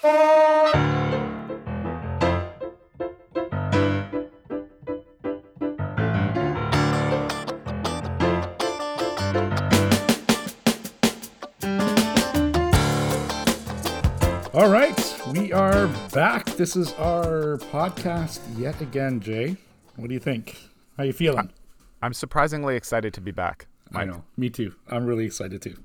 All right, we are back. This is our podcast yet again, Jay. What do you think? How you feeling? I'm surprisingly excited to be back. I know. Me too. I'm really excited too.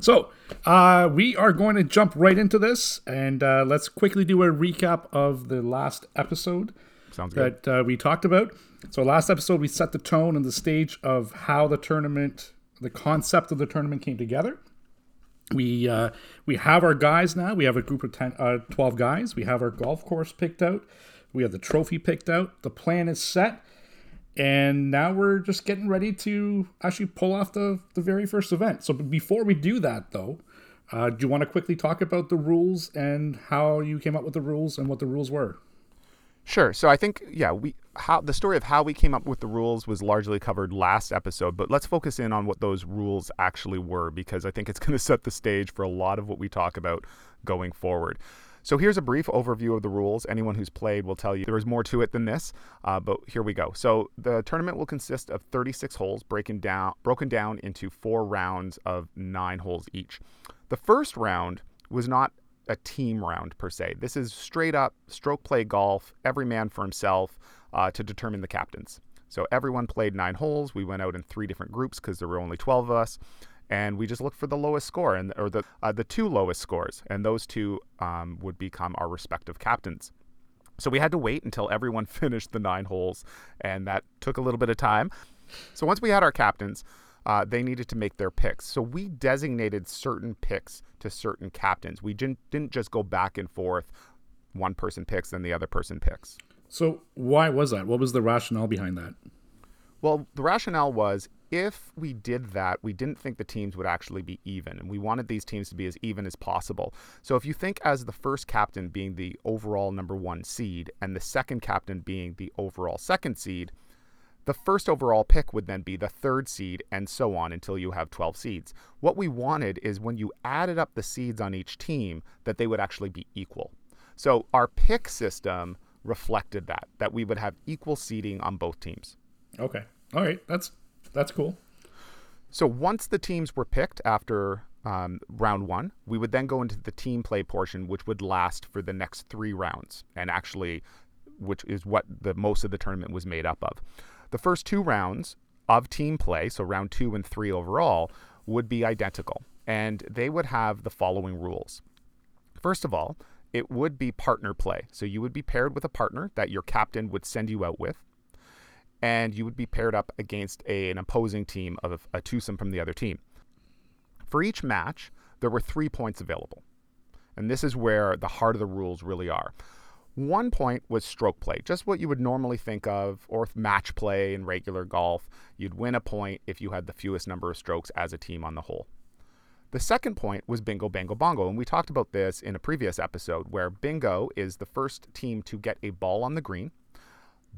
So, uh, we are going to jump right into this and uh, let's quickly do a recap of the last episode Sounds that uh, we talked about. So, last episode, we set the tone and the stage of how the tournament, the concept of the tournament came together. We uh, we have our guys now. We have a group of 10, uh, 12 guys. We have our golf course picked out. We have the trophy picked out. The plan is set. And now we're just getting ready to actually pull off the, the very first event. So before we do that, though, uh, do you want to quickly talk about the rules and how you came up with the rules and what the rules were? Sure. So I think yeah, we how the story of how we came up with the rules was largely covered last episode, but let's focus in on what those rules actually were because I think it's going to set the stage for a lot of what we talk about going forward. So here's a brief overview of the rules. Anyone who's played will tell you there is more to it than this, uh, but here we go. So the tournament will consist of 36 holes, breaking down broken down into four rounds of nine holes each. The first round was not a team round per se. This is straight up stroke play golf, every man for himself uh, to determine the captains. So everyone played nine holes. We went out in three different groups because there were only 12 of us. And we just looked for the lowest score and or the uh, the two lowest scores, and those two um, would become our respective captains. So we had to wait until everyone finished the nine holes, and that took a little bit of time. So once we had our captains, uh, they needed to make their picks. So we designated certain picks to certain captains. We didn't, didn't just go back and forth. One person picks, then the other person picks. So why was that? What was the rationale behind that? Well, the rationale was if we did that, we didn't think the teams would actually be even, and we wanted these teams to be as even as possible. So if you think as the first captain being the overall number one seed and the second captain being the overall second seed, the first overall pick would then be the third seed, and so on until you have 12 seeds. What we wanted is when you added up the seeds on each team, that they would actually be equal. So our pick system reflected that, that we would have equal seeding on both teams. Okay. All right. That's that's cool. So once the teams were picked after um, round one, we would then go into the team play portion, which would last for the next three rounds, and actually, which is what the most of the tournament was made up of. The first two rounds of team play, so round two and three overall, would be identical, and they would have the following rules. First of all, it would be partner play. So you would be paired with a partner that your captain would send you out with, and you would be paired up against a, an opposing team of a twosome from the other team. For each match, there were three points available. And this is where the heart of the rules really are. One point was stroke play, just what you would normally think of, or match play in regular golf. You'd win a point if you had the fewest number of strokes as a team on the hole. The second point was bingo, bango, bongo. And we talked about this in a previous episode where bingo is the first team to get a ball on the green.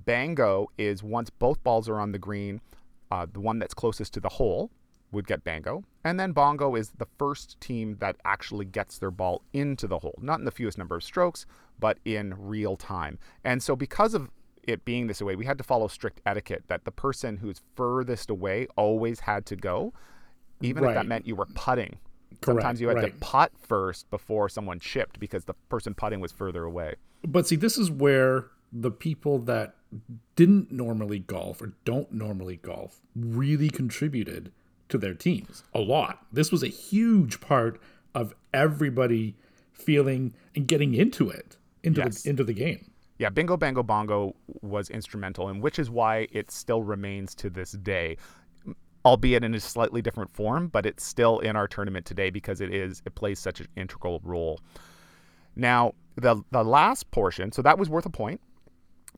Bango is once both balls are on the green, uh, the one that's closest to the hole would get bango. And then bongo is the first team that actually gets their ball into the hole, not in the fewest number of strokes, but in real time. And so, because of it being this way, we had to follow strict etiquette that the person who's furthest away always had to go, even Right. if that meant you were putting. Correct, Sometimes you had right. to putt first before someone chipped because the person putting was further away. But see, this is where the people that didn't normally golf or don't normally golf really contributed to their teams a lot. This was a huge part of everybody feeling and getting into it, into Yes. the into the game. Yeah, Bingo Bango Bongo was instrumental, and which is why it still remains to this day, albeit in a slightly different form, but it's still in our tournament today because it is it plays such an integral role. Now, the the last portion, so that was worth a point.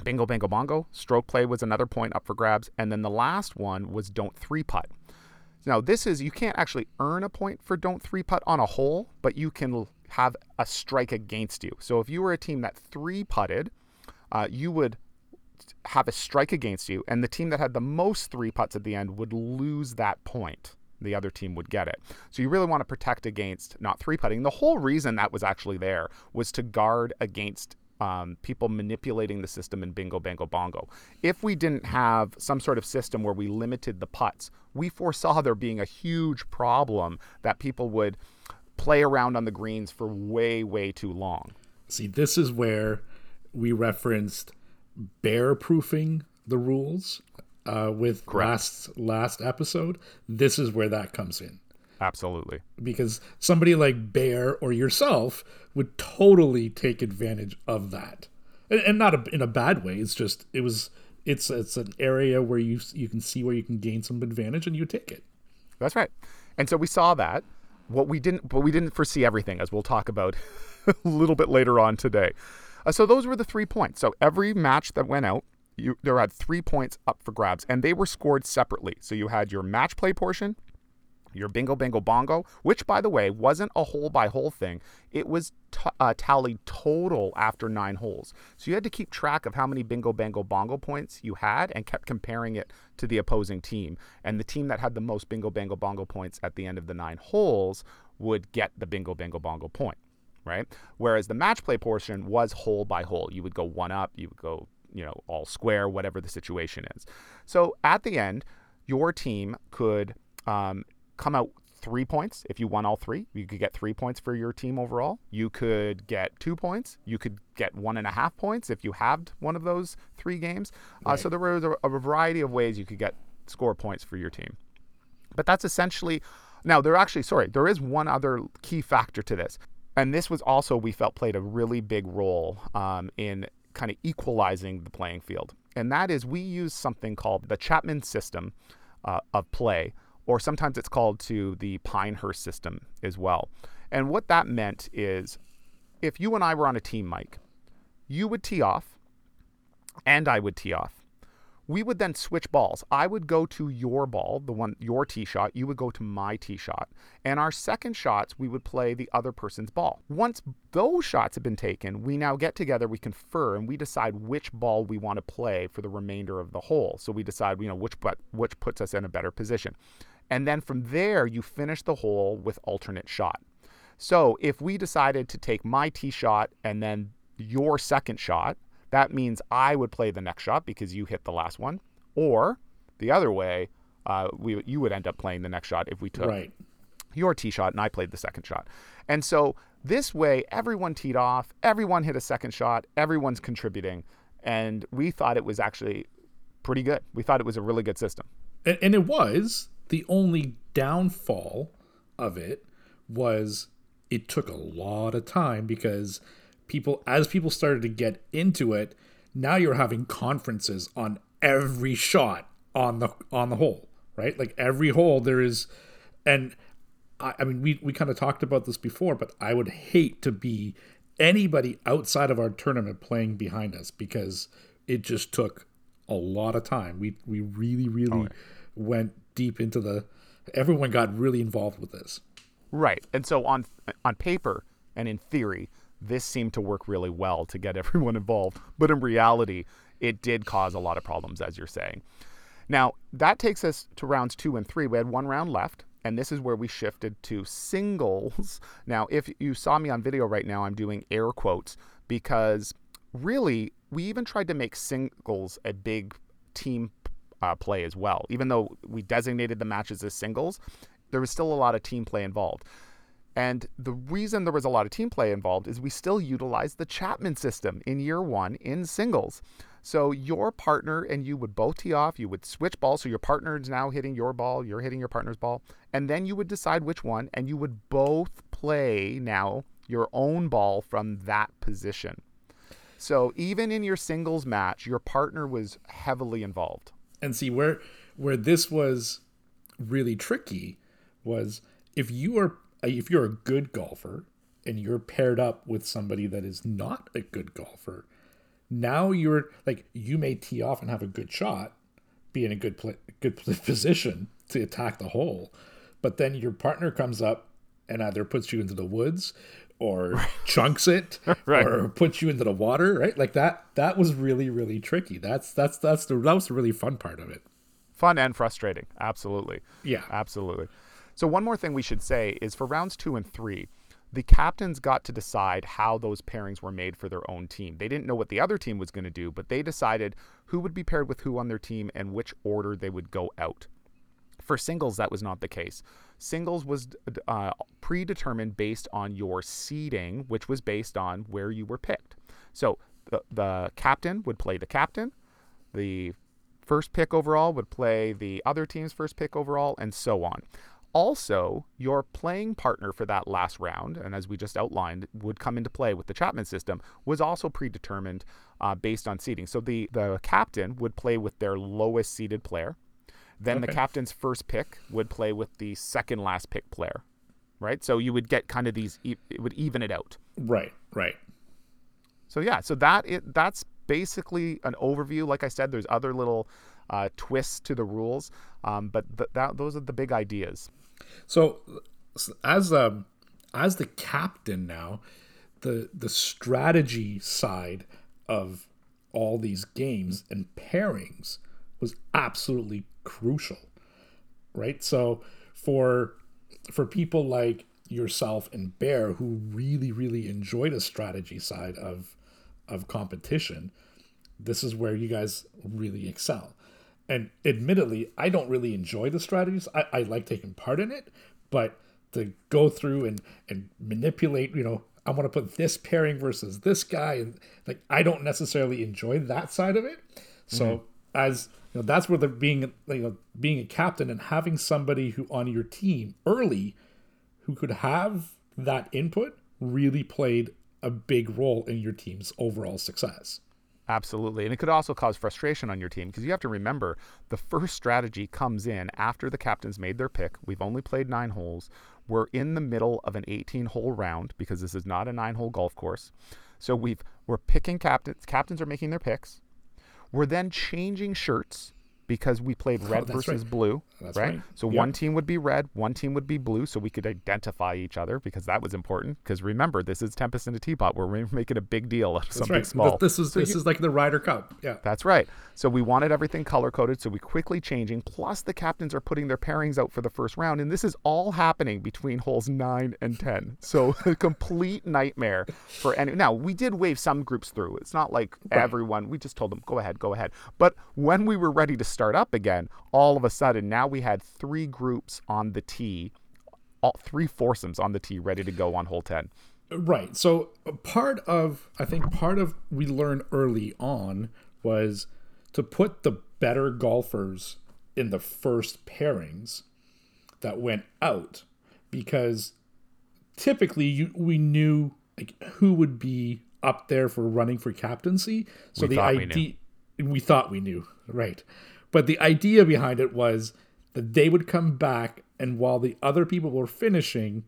Bingo Bango Bongo, stroke play was another point up for grabs, and then the last one was don't three putt. Now, this is you can't actually earn a point for don't three putt on a hole, but you can have a strike against you. So if you were a team that three putted, uh, you would have a strike against you, and the team that had the most three putts at the end would lose that point. the other team would get it. So you really want to protect against not three putting. The whole reason that was actually there was to guard against um, people manipulating the system in bingo, bango, bongo. If we didn't have some sort of system where we limited the putts, we foresaw there being a huge problem that people would play around on the greens for way, way too long. See, this is where we referenced bear proofing the rules uh, with Correct. last last episode. This is where that comes in. Absolutely. Because somebody like Bear or yourself would totally take advantage of that, and, and not a, in a bad way. It's just it was it's it's an area where you you can see where you can gain some advantage, and you take it. That's right. And so we saw that. What we didn't, but we didn't foresee everything, as we'll talk about a little bit later on today. Uh, so those were the three points. So every match that went out, you there had three points up for grabs, and they were scored separately. So you had your match play portion, your bingo bango bongo, which by the way wasn't a hole by hole thing. It was t- uh, tallied total after nine holes. So you had to keep track of how many bingo bango bongo points you had and kept comparing it to the opposing team. And the team that had the most bingo bango bongo points at the end of the nine holes would get the bingo bango bongo point, right? Whereas the match play portion was hole by hole. You would go one up, you would go, you know, all square, whatever the situation is. So at the end, your team could um, come out three points if you won all three. You could get three points for your team overall. You could get two points. You could get one and a half points if you halved one of those three games. Right. Uh, so there was a, a variety of ways you could get score points for your team. But that's essentially. Now, there actually, sorry, there is one other key factor to this. And this was also, we felt, played a really big role um, in kind of equalizing the playing field. And that is, we use something called the Chapman system uh, of play, or sometimes it's called to the Pinehurst system as well. And what that meant is if you and I were on a team, Mike, you would tee off and I would tee off we would then switch balls. I would go to your ball, the one your tee shot, you would go to my tee shot. And our second shots, we would play the other person's ball. Once those shots have been taken, we now get together, we confer, and we decide which ball we want to play for the remainder of the hole. So we decide, you know, which but which puts us in a better position. And then from there, you finish the hole with alternate shot. So if we decided to take my tee shot and then your second shot, that means I would play the next shot because you hit the last one, or the other way, uh, we you would end up playing the next shot if we took right. your tee shot and I played the second shot. And so this way, everyone teed off, everyone hit a second shot, everyone's contributing, and we thought it was actually pretty good. We thought it was a really good system, and, and it was. The only downfall of it was it took a lot of time because people as people started to get into it, now you're having conferences on every shot on the on the hole, right? Like every hole there is and I, I mean we we kind of talked about this before, but I would hate to be anybody outside of our tournament playing behind us because it just took a lot of time. We we really really oh, yeah. went deep into the everyone got really involved with this. Right. And so on on paper and in theory, this seemed to work really well to get everyone involved. But in reality, it did cause a lot of problems, as you're saying. Now, that takes us to rounds two and three. We had one round left, and this is where we shifted to singles. Now, if you saw me on video right now, I'm doing air quotes because really, we even tried to make singles a big team uh, play as well. Even though we designated the matches as singles, there was still a lot of team play involved. And the reason there was a lot of team play involved is we still utilized the Chapman system in year one in singles. So your partner and you would both tee off, you would switch balls. So your partner is now hitting your ball, you're hitting your partner's ball. And then you would decide which one, and you would both play now your own ball from that position. So even in your singles match, your partner was heavily involved. And see where where this was really tricky was if you are if you're a good golfer and you're paired up with somebody that is not a good golfer, now you're like you may tee off and have a good shot, be in a good pl- good position to attack the hole, but then your partner comes up and either puts you into the woods or chunks it right. or puts you into the water, right? Like that that was really really tricky. That's that's that's the that was the really fun part of it. Fun and frustrating. Absolutely. Yeah. Absolutely. So one more thing we should say is for rounds two and three, the captains got to decide how those pairings were made for their own team. They didn't know what the other team was going to do, but they decided who would be paired with who on their team and which order they would go out. For singles, that was not the case. Singles was uh, predetermined based on your seeding, which was based on where you were picked. So the, the captain would play the captain, the first pick overall would play the other team's first pick overall, and so on. Also, your playing partner for that last round, and as we just outlined, would come into play with the Chapman system, was also predetermined uh, based on seeding. So the, the captain would play with their lowest seeded player. Then okay. the captain's first pick would play with the second last pick player, right? So you would get kind of these, it would even it out. Right, right. So yeah, so that it, that's basically an overview. Like I said, there's other little uh, twists to the rules, um, but th- that, those are the big ideas. So, as um, as the captain now, the the strategy side of all these games and pairings was absolutely crucial, right? So for for people like yourself and Bear who really really enjoy the strategy side of of competition, this is where you guys really excel and admittedly, I don't really enjoy the strategies. I, I like taking part in it, but to go through and and manipulate, you know, I want to put this pairing versus this guy, and like I don't necessarily enjoy that side of it. So mm-hmm. As you know, that's where the being you know being a captain and having somebody who on your team early who could have that input really played a big role in your team's overall success. Absolutely. And it could also cause frustration on your team because you have to remember the first strategy comes in after the captains made their pick. We've only played nine holes. We're in the middle of an 18 hole round because this is not a nine hole golf course. So we've we're picking captains. Captains are making their picks. We're then changing shirts because we played oh, red oh, versus right. blue, right? right? So yep. one team would be red, one team would be blue, so we could identify each other because that was important. Because remember, this is Tempest in a Teapot, where we're making a big deal of that's something right. small. This is so this you, is like the Ryder Cup, yeah. That's right. So we wanted everything color coded, so we quickly changing. Plus, the captains are putting their pairings out for the first round, and this is all happening between holes nine and ten. So a complete nightmare for any. Now we did wave some groups through. It's not like everyone. We just told them go ahead, go ahead. But when we were ready to start up again all of a sudden now we had three groups on the tee, all three foursomes on the tee ready to go on hole 10. Right. So uh, part of I think part of we learned early on was to put the better golfers in the first pairings that went out because typically you we knew like who would be up there for running for captaincy. So we the idea we, we thought we knew, right? But the idea behind it was that they would come back, and while the other people were finishing,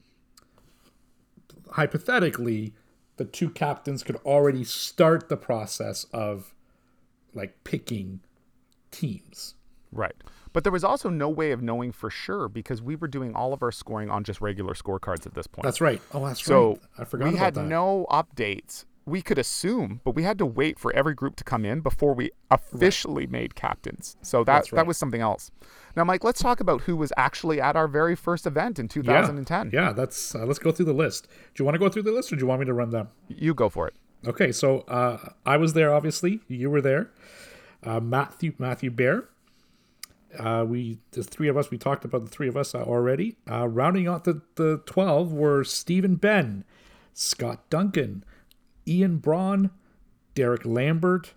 hypothetically, the two captains could already start the process of like picking teams. Right. But there was also no way of knowing for sure because we were doing all of our scoring on just regular scorecards at this point. That's right. Oh, that's so right. I forgot. We had that. no updates we could assume, but we had to wait for every group to come in before we officially right. made captains. So that right. that was something else. Now, Mike, let's talk about who was actually at our very first event in 2010. Yeah, yeah that's uh, let's go through the list. Do you want to go through the list, or do you want me to run them? You go for it. Okay, so uh, I was there. Obviously, you were there. Uh, Matthew Matthew Bear. Uh, we the three of us. We talked about the three of us uh, already. Uh, rounding out the the twelve were Stephen Ben, Scott Duncan. Ian Braun, Derek Lambert,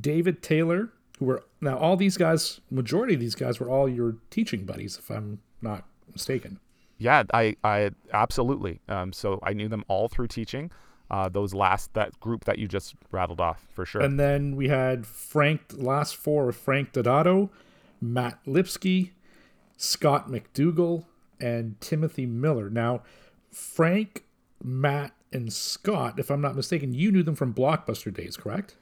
David Taylor, who were now all these guys, majority of these guys were all your teaching buddies, if I'm not mistaken. Yeah, I, I absolutely. Um, so I knew them all through teaching. Uh, those last that group that you just rattled off for sure. And then we had Frank last four Frank Donato, Matt Lipsky, Scott McDougal, and Timothy Miller. Now, Frank, Matt, and Scott, if I'm not mistaken, you knew them from Blockbuster days, correct?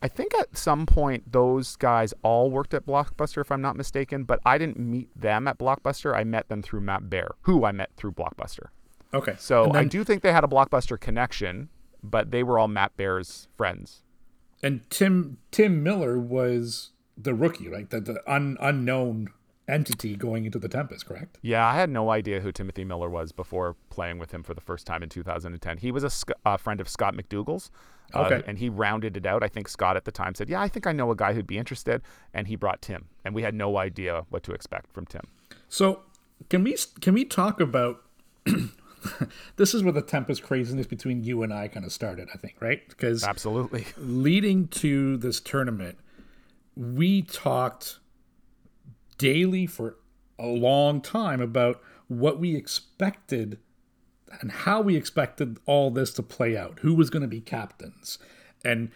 I think at some point those guys all worked at Blockbuster, if I'm not mistaken, but I didn't meet them at Blockbuster. I met them through Matt Bear, who I met through Blockbuster. Okay. So then, I do think they had a Blockbuster connection, but they were all Matt Bear's friends. And Tim Tim Miller was the rookie, right? The, the un, unknown entity going into the Tempest, correct? Yeah, I had no idea who Timothy Miller was before playing with him for the first time in 2010. He was a, sc- friend of Scott McDougall's. Uh, Okay. and he rounded it out. I think Scott at the time said, Yeah, I think I know a guy who'd be interested. And he brought Tim. And we had no idea what to expect from Tim. So can we can we talk about this is where the Tempest craziness between you and I kind of started, I think, right? Because Absolutely. leading to this tournament, we talked daily for a long time about what we expected and how we expected all this to play out. Who was going to be captains, and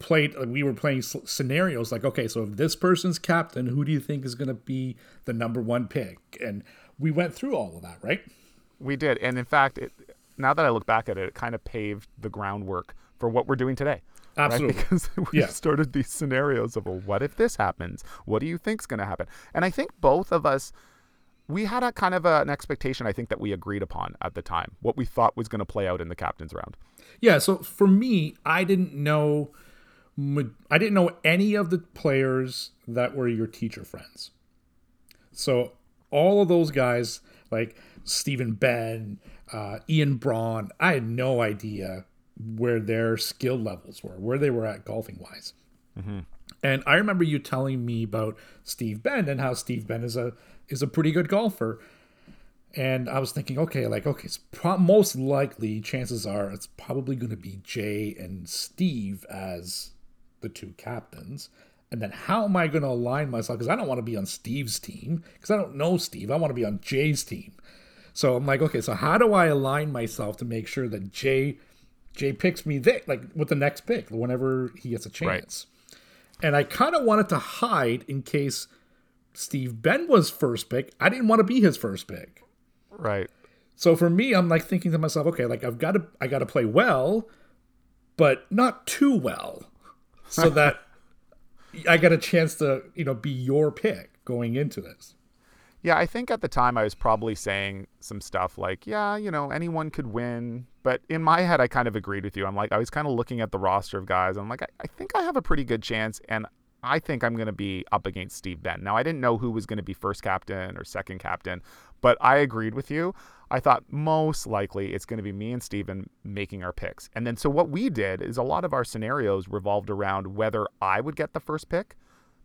played. We were playing scenarios like, okay, so if this person's captain, who do you think is going to be the number one pick? And we went through all of that, right? We did. And in fact, it, now that I look back at it, it kind of paved the groundwork for what we're doing today. Right? Absolutely. Because we Yeah. started these scenarios of, well, what if this happens? What do you think's going to happen? And I think both of us, we had a kind of a, an expectation, I think, that we agreed upon at the time, what we thought was going to play out in the captain's round. Yeah, so for me, I didn't know I didn't know any of the players that were your teacher friends. So all of those guys like Stephen Ben, uh, Ian Braun, I had no idea where their skill levels were, where they were at golfing wise. Mm-hmm. And I remember you telling me about Steve Ben and how Steve Ben is a is a pretty good golfer. And I was thinking, okay, like, okay, it's pro- most likely, chances are, it's probably going to be Jay and Steve as the two captains. And then how am I going to align myself? Because I don't want to be on Steve's team because I don't know Steve. I want to be on Jay's team. So I'm like, okay, so how do I align myself to make sure that Jay Jay picks me there, like with the next pick, whenever he gets a chance? And I kind of wanted to hide in case Steve Ben was first pick. I didn't want to be his first pick. Right. So for me, I'm like thinking to myself, okay, like I've got to I got to play well, but not too well, so that I get a chance to you know be your pick going into this. Yeah, I think at the time I was probably saying some stuff like, yeah, you know, anyone could win. But in my head, I kind of agreed with you. I'm like, I was kind of looking at the roster of guys. I'm like, I, I think I have a pretty good chance. And I think I'm going to be up against Steve Ben. Now, I didn't know who was going to be first captain or second captain, but I agreed with you. I thought most likely it's going to be me and Steven making our picks. And then so what we did is a lot of our scenarios revolved around whether I would get the first pick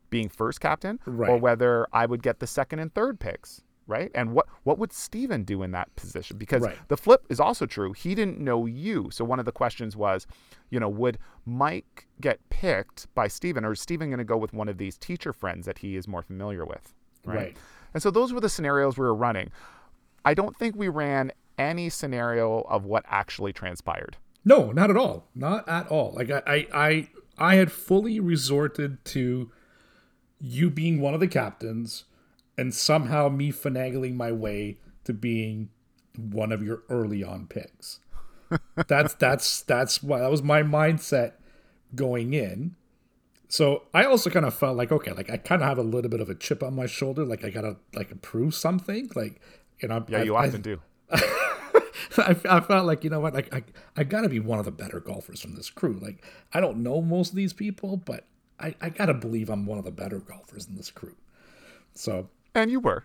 being first captain or whether I would get the second and third picks, right? And what what would Steven do in that position? Because Right. the flip is also true. He didn't know you. So one of the questions was, you know, would Mike get picked by Steven or is Steven going to go with one of these teacher friends that he is more familiar with? Right. And so those were the scenarios we were running. I don't think we ran any scenario of what actually transpired. No, not at all, not at all. Like I I I, I had fully resorted to you being one of the captains, and somehow me finagling my way to being one of your early on picks. that's that's that's why that was my mindset going in. So I also kind of felt like okay, like I kind of have a little bit of a chip on my shoulder, like I gotta like prove something, like you know. Yeah, I, you I- often do. I, I felt like you know what, like I, I gotta be one of the better golfers from this crew. Like I don't know most of these people, but I, I gotta believe I'm one of the better golfers in this crew. So And you were.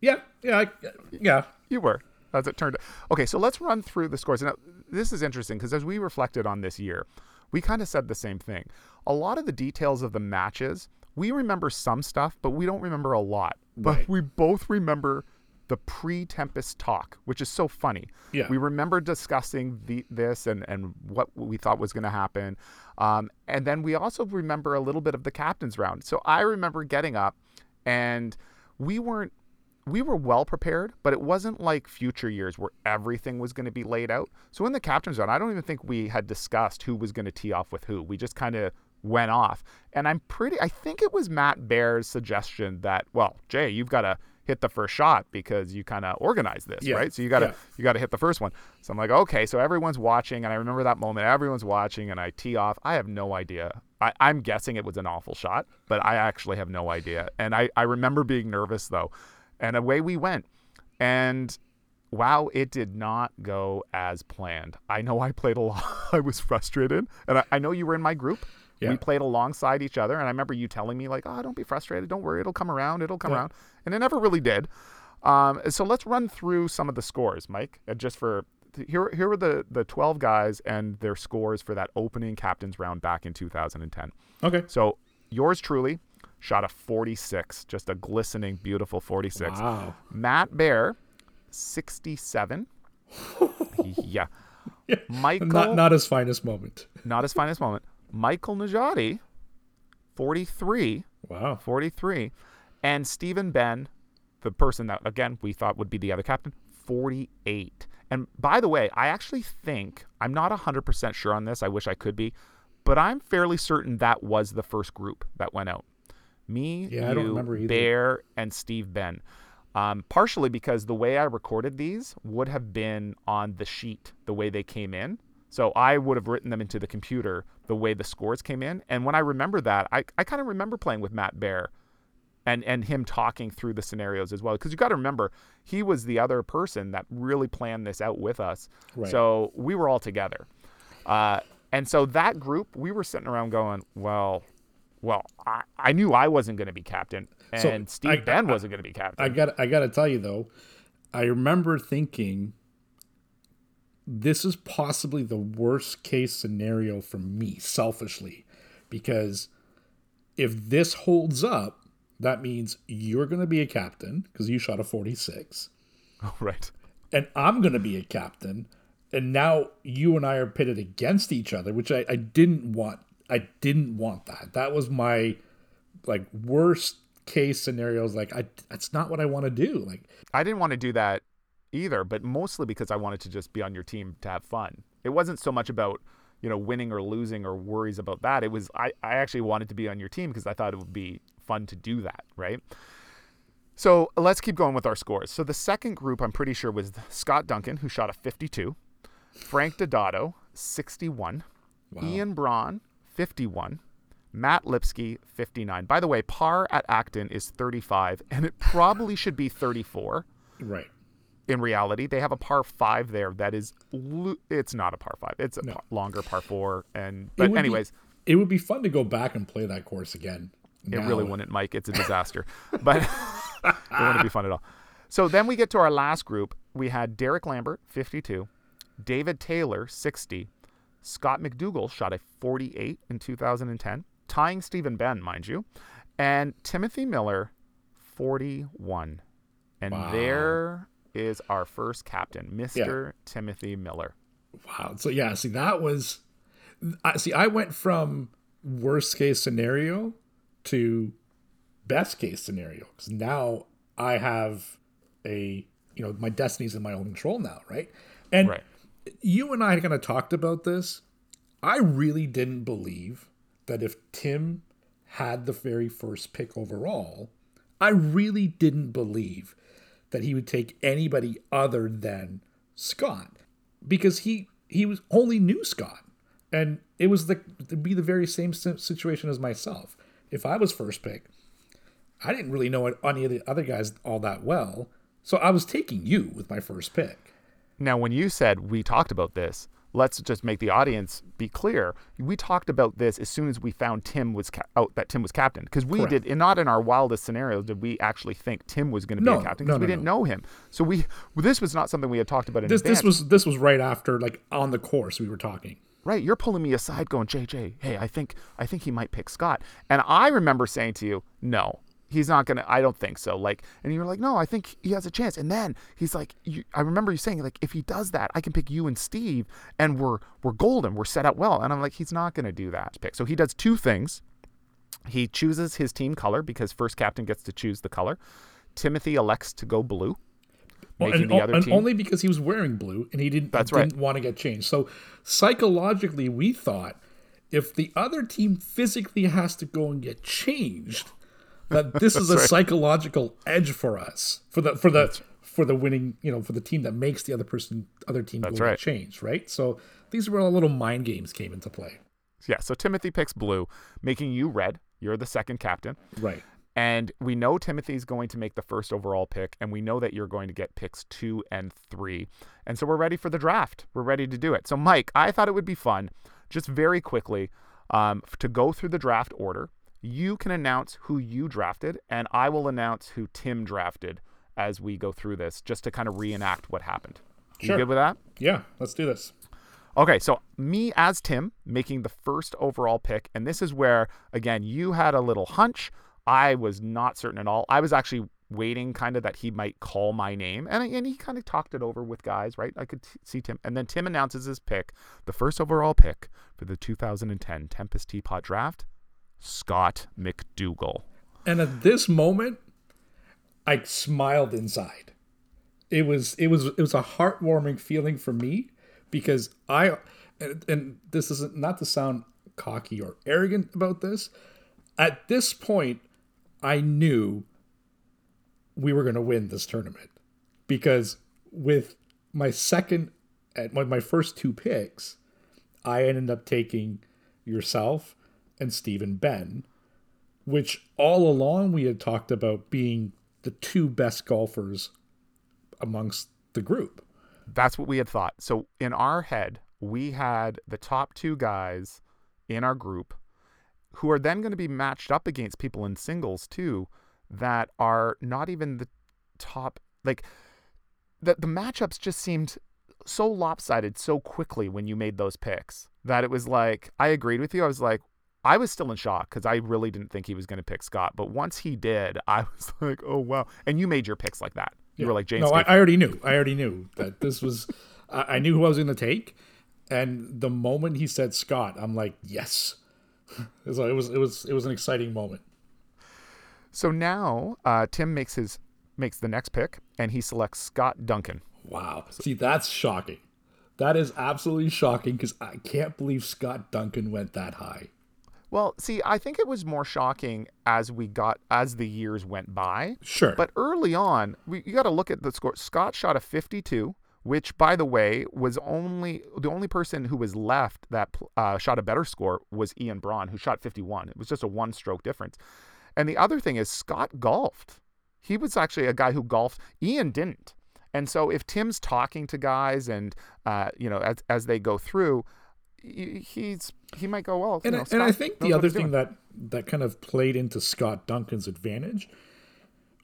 yeah, yeah, I, yeah. You were, as it turned out. Okay, so let's run through the scores. Now, this is interesting because as we reflected on this year, we kind of said the same thing. A lot of the details of the matches, we remember some stuff, but we don't remember a lot. But Right. we both remember the pre-Tempest talk, which is so funny. Yeah. We remember discussing the, this and, and what we thought was going to happen. Um, and then we also remember a little bit of the captain's round. So I remember getting up and we weren't we were well prepared, but it wasn't like future years where everything was going to be laid out. So in the captain's round, I don't even think we had discussed who was going to tee off with who. We just kind of went off. And I'm pretty, I think it was Matt Bear's suggestion that, well, Jay, you've got to hit the first shot because you kind of organized this, Yeah, right? So you got to, yeah. you got to hit the first one. So I'm like, okay, so everyone's watching. And I remember that moment, everyone's watching and I tee off. I have no idea. I, I'm guessing it was an awful shot, but I actually have no idea. And I, I remember being nervous though. And away we went. And wow, it did not go as planned. I know I played a lot. I was frustrated. And I, I know you were in my group. Yeah. We played alongside each other, and I remember you telling me like, "Oh, don't be frustrated. Don't worry. It'll come around. It'll come Yeah. around," and it never really did. Um, so let's run through some of the scores, Mike, just for here. Here were the the 12 guys and their scores for that opening captains round back in 2010. Okay. So yours truly shot a 46, just a glistening, beautiful 46. Wow. Matt Bear, 67. yeah. Michael, Not not his finest moment. not his finest moment. Michael Najati, 43. Wow. 43. And Stephen Ben, the person that, again, we thought would be the other captain, 48. And by the way, I actually think, I'm not 100% sure on this. I wish I could be, but I'm fairly certain that was the first group that went out. Me, Yeah, I don't you. Bear, and Steve Ben. Um, partially because the way I recorded these would have been on the sheet, the way they came in. So I would have written them into the computer the way the scores came in. And when I remember that, I, I kind of remember playing with Matt Bear and, and him talking through the scenarios as well. Because you got to remember, he was the other person that really planned this out with us. Right. So we were all together. Uh, and so that group, we were sitting around going, well, well, I, I knew I wasn't going to be captain, So, and Steve I- Ben I- wasn't going to be captain. I got I got to tell you though, I remember thinking this is possibly the worst case scenario for me selfishly because if this holds up, that means you're going to be a captain because you shot a 46 right. and I'm going to be a captain and now you and I are pitted against each other, which I, I didn't want. I didn't want that. That was my like worst case scenarios. Like I, that's not what I want to do. Like I didn't want to do that either, but mostly because I wanted to just be on your team to have fun. It wasn't so much about, you know, winning or losing or worries about that. It was I, I actually wanted to be on your team because I thought it would be fun to do that, right? So let's keep going with our scores. So the second group I'm pretty sure was Scott Duncan, who shot a 52, Frank Dodato, 61, Ian Braun, 51, Matt Lipsky, 59. By the way, par at Acton is 35, and it probably should be 34 right. in reality. They have a par five there that is, lo- it's not a par five. It's a par- longer par four. And, It but would be- anyways, it would be fun to go back and play that course again. It really wouldn't, Mike. It's a disaster, but it wouldn't be fun at all. So then we get to our last group. We had Derek Lambert, 52, David Taylor, 60, Scott McDougall shot a 48 in 2010, tying Stephen Ben, mind you, and Timothy Miller, 41. And Wow. there is our first captain, Mr. Timothy Miller. Wow. So yeah, see that was I see I went from worst case scenario to best case scenario cuz now I have a you know my destiny's in my own control now, right? And Right. you and I kind of talked about this. I really didn't believe that if Tim had the very first pick overall, I really didn't believe that he would take anybody other than Scott because he he was only knew Scott, and it was the to be the very same situation as myself. If I was first pick, I didn't really know any of the other guys all that well, so I was taking you with my first pick. Now, when you said we talked about this, let's just make the audience be clear. We talked about this as soon as we found Tim was ca- out that Tim was captain because we Correct. did and not in our wildest scenarios did we actually think Tim was going to be a captain no, because we didn't no. know him. So we this was not something we had talked about in This advance. this was this was right after like on the course we were talking. Right. You're pulling me aside, going, JJ, hey, I think I think he might pick Scott, and I remember saying to you, no. He's not gonna. I don't think so. Like, and you're like, no, I think he has a chance. And then he's like, you, I remember you saying, like, if he does that, I can pick you and Steve, and we're we're golden. We're set up well. And I'm like, he's not gonna do that. Pick. So he does two things. He chooses his team color because first captain gets to choose the color. Timothy elects to go blue, Well, and, and only because he was wearing blue and he didn't, That's didn't want to get changed. So psychologically, we thought if the other team physically has to go and get changed, that this is a psychological edge for us for the for the for the winning, you know, for the team that makes the other person other team That's go right. get changed, right? So these were all little mind games came into play, yeah. So Timothy picks blue, making you red. You're the second captain. right? And we know Timothy's going to make the first overall pick, and we know that you're going to get picks two and three. And so we're ready for the draft. We're ready to do it. So, Mike, I thought it would be fun, just very quickly. um, to go through the draft order. You can announce who you drafted, and I will announce who Tim drafted as we go through this, just to kind of reenact what happened. Sure. You good with that? Yeah, let's do this. Okay, so me as Tim making the first overall pick, and this is where again you had a little hunch. I was not certain at all. I was actually waiting kind of that he might call my name, and and he kind of talked it over with guys, right? I could t- see Tim, and then Tim announces his pick, the first overall pick for the 2010 Tempest Teapot Draft, Scott McDougal. And at this moment, I smiled inside. It was it was it was a heartwarming feeling for me because I and, and this isn't not to sound cocky or arrogant about this. At this point, I knew we were going to win this tournament because with my second my, my first two picks, I ended up taking yourself and Stephen Ben, which all along we had talked about being the two best golfers amongst the group. That's what we had thought. So in our head, we had the top two guys in our group who are then going to be matched up against people in singles too that are not even the top like the the matchups just seemed so lopsided so quickly when you made those picks that it was like I agreed with you. I was like I was still in shock because I really didn't think he was going to pick Scott, but once he did, I was like, "Oh wow!" And you made your picks like that. You were like, "James." No, I, I already knew. I already knew that this was. I, I knew who I was going to take, and the moment he said Scott, I'm like, yes. so it was it was it was an exciting moment. So now uh, Tim makes his makes the next pick, and he selects Scott Duncan. Wow. See, that's shocking. That is absolutely shocking because I can't believe Scott Duncan went that high. Well, see, I think it was more shocking as we got as the years went by. Sure. But early on, we, you got to look at the score. Scott shot a 52, which, by the way, was only the only person who was left that uh, shot a better score was Ian Braun, who shot 51. It was just a one-stroke difference. And the other thing is Scott golfed. He was actually a guy who golfed. Ian didn't. And so if Tim's talking to guys and uh, you know as as they go through, he's he might go well. And, know, I, and I think the other thing doing. that that kind of played into Scott Duncan's advantage,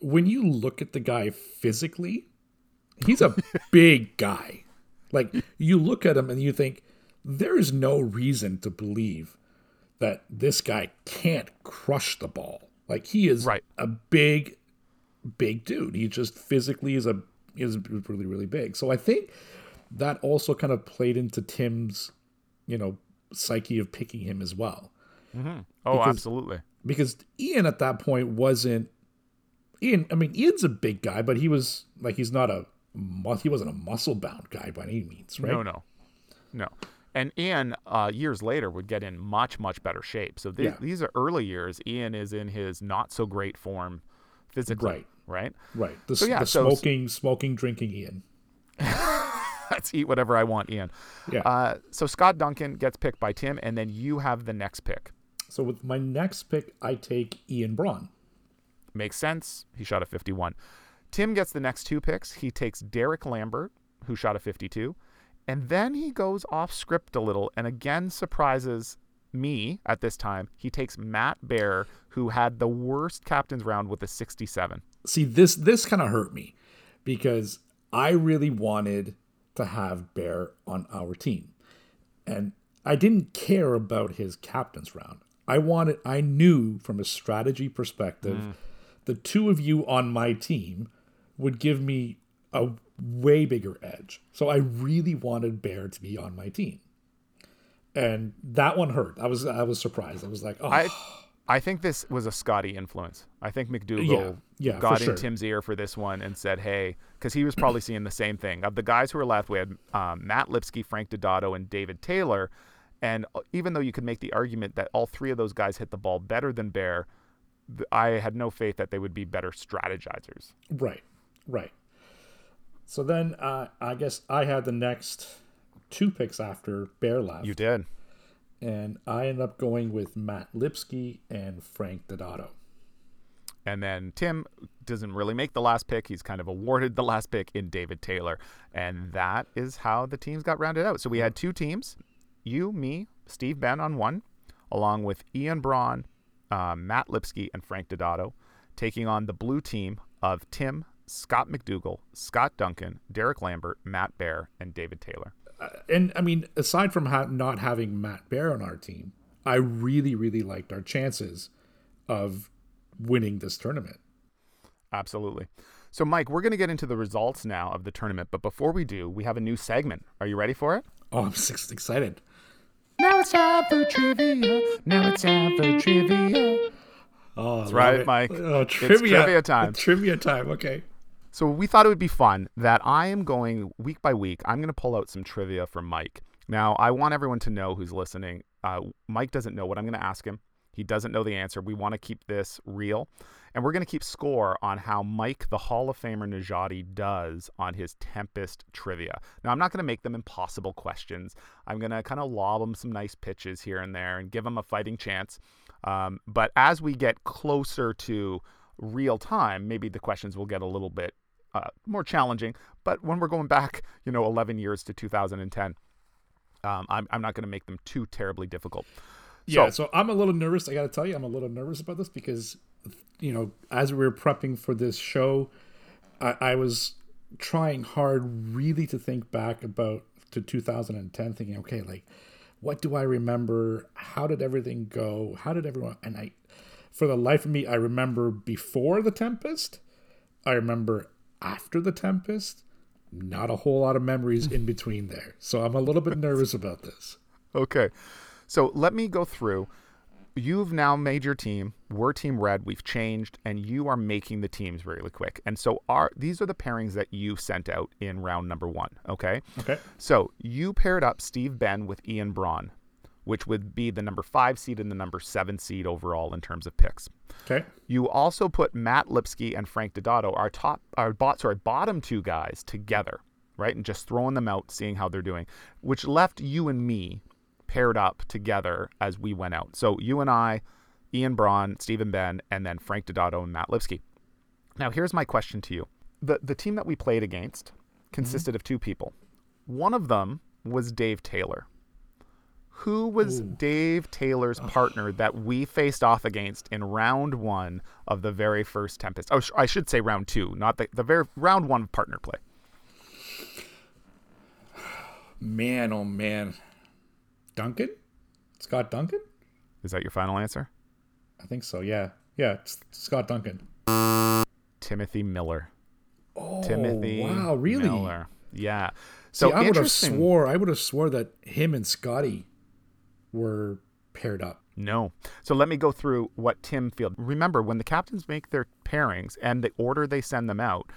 when you look at the guy physically, he's a big guy. Like you look at him and you think there is no reason to believe that this guy can't crush the ball. Like he is right. a big, big dude. He just physically is a is really really big. So I think that also kind of played into Tim's, you know, psyche of picking him as well. Mm-hmm. Oh, because, absolutely. Because Ian at that point wasn't Ian. I mean, Ian's a big guy, but he was like he's not a he wasn't a muscle bound guy by any means, right? No, no, no. And Ian, uh, years later, would get in much, much better shape. So th- Yeah. these are early years. Ian is in his not so great form physically, Right. right? Right. The, So, yeah, the so- smoking, smoking, drinking Ian. Let's eat whatever I want, Ian. Yeah. Uh, so Scott Duncan gets picked by Tim, and then you have the next pick. So with my next pick, I take Ian Braun. Makes sense. He shot a 51. Tim gets the next two picks. He takes Derek Lambert, who shot a 52. And then he goes off script a little and again surprises me at this time. He takes Matt Bear, who had the worst captain's round with a 67. See, this this kind of hurt me because I really wanted to have Bear on our team. And I didn't care about his captain's round. I wanted I knew from a strategy perspective mm. the two of you on my team would give me a way bigger edge. So I really wanted Bear to be on my team. And that one hurt. I was I was surprised. I was like, oh I I think this was a Scotty influence. I think McDougal Yeah, yeah, got in sure. Tim's ear for this one and said, "Hey," because he was probably seeing the same thing. Of the guys who were left, we had um, Matt Lipsky, Frank Dodato, and David Taylor. And uh, even though you could make the argument that all three of those guys hit the ball better than Bear, I had no faith that they would be better strategizers. Right, right. So then uh, I guess I had the next two picks after Bear left, You did. and I ended up going with Matt Lipsky and Frank Dodato. And then Tim doesn't really make the last pick. He's kind of awarded the last pick in David Taylor. And that is how the teams got rounded out. So we had two teams you, me, Steve Ben on one. along with Ian Braun, uh, Matt Lipsky, and Frank Dodato, taking on the blue team of Tim, Scott McDougal, Scott Duncan, Derek Lambert, Matt Bear, and David Taylor. Uh, and I mean, aside from ha- not having Matt Bear on our team, I really, really liked our chances of winning this tournament. Absolutely. So, Mike, we're going to get into the results now of the tournament, but before we do, we have a new segment. Are you ready for it? Oh, I'm so excited. Now it's time for trivia. Now it's time for trivia. Oh, That's right, Mike. Oh, It's trivia. trivia time. Trivia time. Okay. So we thought it would be fun that I am going week by week. I'm going to pull out some trivia from Mike. Now, I want everyone to know who's listening. Uh, Mike doesn't know what I'm going to ask him. He doesn't know the answer. We want to keep this real. And we're going to keep score on how Mike, the Hall of Famer Najati, does on his Tempest trivia. Now, I'm not going to make them impossible questions. I'm going to kind of lob him some nice pitches here and there and give him a fighting chance. Um, but as we get closer to real time, maybe the questions will get a little bit uh, more challenging. But when we're going back, you know, 11 years to 2010, um, I'm, I'm not going to make them too terribly difficult. Yeah, so I'm a little nervous. I got to tell you, I'm a little nervous about this because, you know, as we were prepping for this show, I, I was trying hard really to think back about to 2010, thinking, okay, like, what do I remember? How did everything go? How did everyone? And I, for the life of me, I remember before the Tempest. I remember after the Tempest. Not a whole lot of memories in between there. So I'm a little bit nervous about this. Okay. So let me go through. You've now made your team. We're Team Red. We've changed, and you are making the teams really quick. And so are these are the pairings that you sent out in round number one. Okay. Okay. So you paired up Steve Ben with Ian Braun, which would be the number five seed and the number seven seed overall in terms of picks. Okay. You also put Matt Lipsky and Frank Dodato, our top, our bot, sorry, bottom two guys together, right, and just throwing them out, seeing how they're doing, which left you and me paired up together as we went out. So you and I, Ian Braun, Stephen Ben, and then Frank Dodato and Matt Lipsky. Now here's my question to you: the the team that we played against consisted of two people. One of them was Dave Taylor. Who was Dave Taylor's partner that we faced off against in round one of the very first Tempest? Oh, sh- I should say round two, not the, the very round one partner play. Man, oh man. Duncan? Scott Duncan? Is that your final answer? I think so, yeah. Yeah, it's Scott Duncan. Timothy Miller. Oh, Timothy wow, really? Miller. Yeah. So See, I would have swore I would have swore that him and Scotty were paired up. No. So let me go through what Tim Field. Remember, when the captains make their pairings and the order they send them out,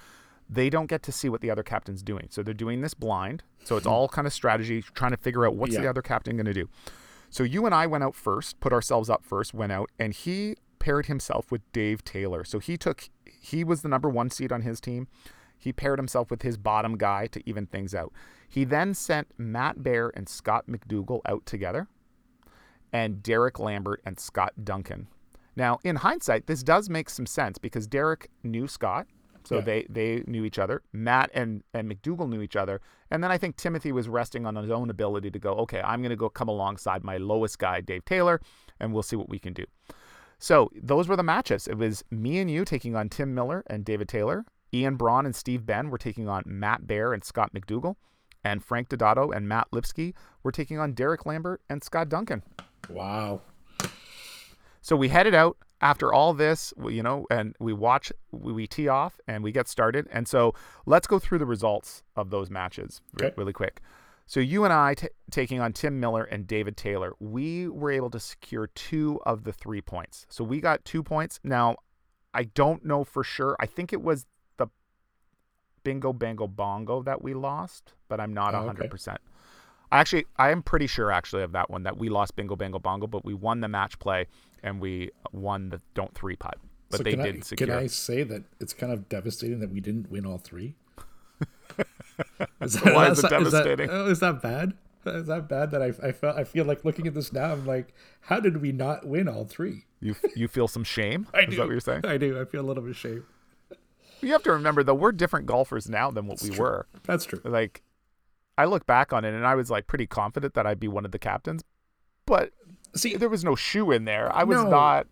they don't get to see what the other captain's doing. So they're doing this blind. So it's all kind of strategy, trying to figure out what's the other captain going to do. So you and I went out first, put ourselves up first, went out, and he paired himself with Dave Taylor. So he took, he was the number one seed on his team. He paired himself with his bottom guy to even things out. He then sent Matt Bear and Scott McDougal out together and Derek Lambert and Scott Duncan. Now, in hindsight, this does make some sense because Derek knew Scott, so Yeah. they they knew each other. Matt and and McDougal knew each other, and then I think Timothy was resting on his own ability to go. Okay, I'm going to go come alongside my lowest guy, Dave Taylor, and we'll see what we can do. So those were the matchups. It was me and you taking on Tim Miller and David Taylor. Ian Braun and Steve Ben were taking on Matt Bear and Scott McDougal. And Frank Dodato and Matt Lipsky were taking on Derek Lambert and Scott Duncan. Wow. So we headed out after all this, you know, and we watch, we, we tee off and we get started. And so let's go through the results of those matches Okay. really quick. So you and I t- taking on Tim Miller and David Taylor, we were able to secure two of the three points. So we got two points. Now, I don't know for sure. I think it was the bingo, bango, bongo that we lost, but I'm not Oh, a okay. 100%. Actually, I am pretty sure actually of that one that we lost bingo, bango, bongo, but we won the match play and we won the don't three putt. But so they did I, secure. Can I say that it's kind of devastating that we didn't win all three? Is Why is it that- devastating? Is that, oh, is that bad? Is that bad that I, I felt I feel like looking at this now I'm like how did we not win all three? You you feel some shame? I Is do. that what you're saying? I do. I feel a little bit ashamed. You have to remember though, we're different golfers now than what we true. were. That's true. Like, I look back on it and I was like pretty confident that I'd be one of the captains, but See, there was no shoe in there. I was No. not.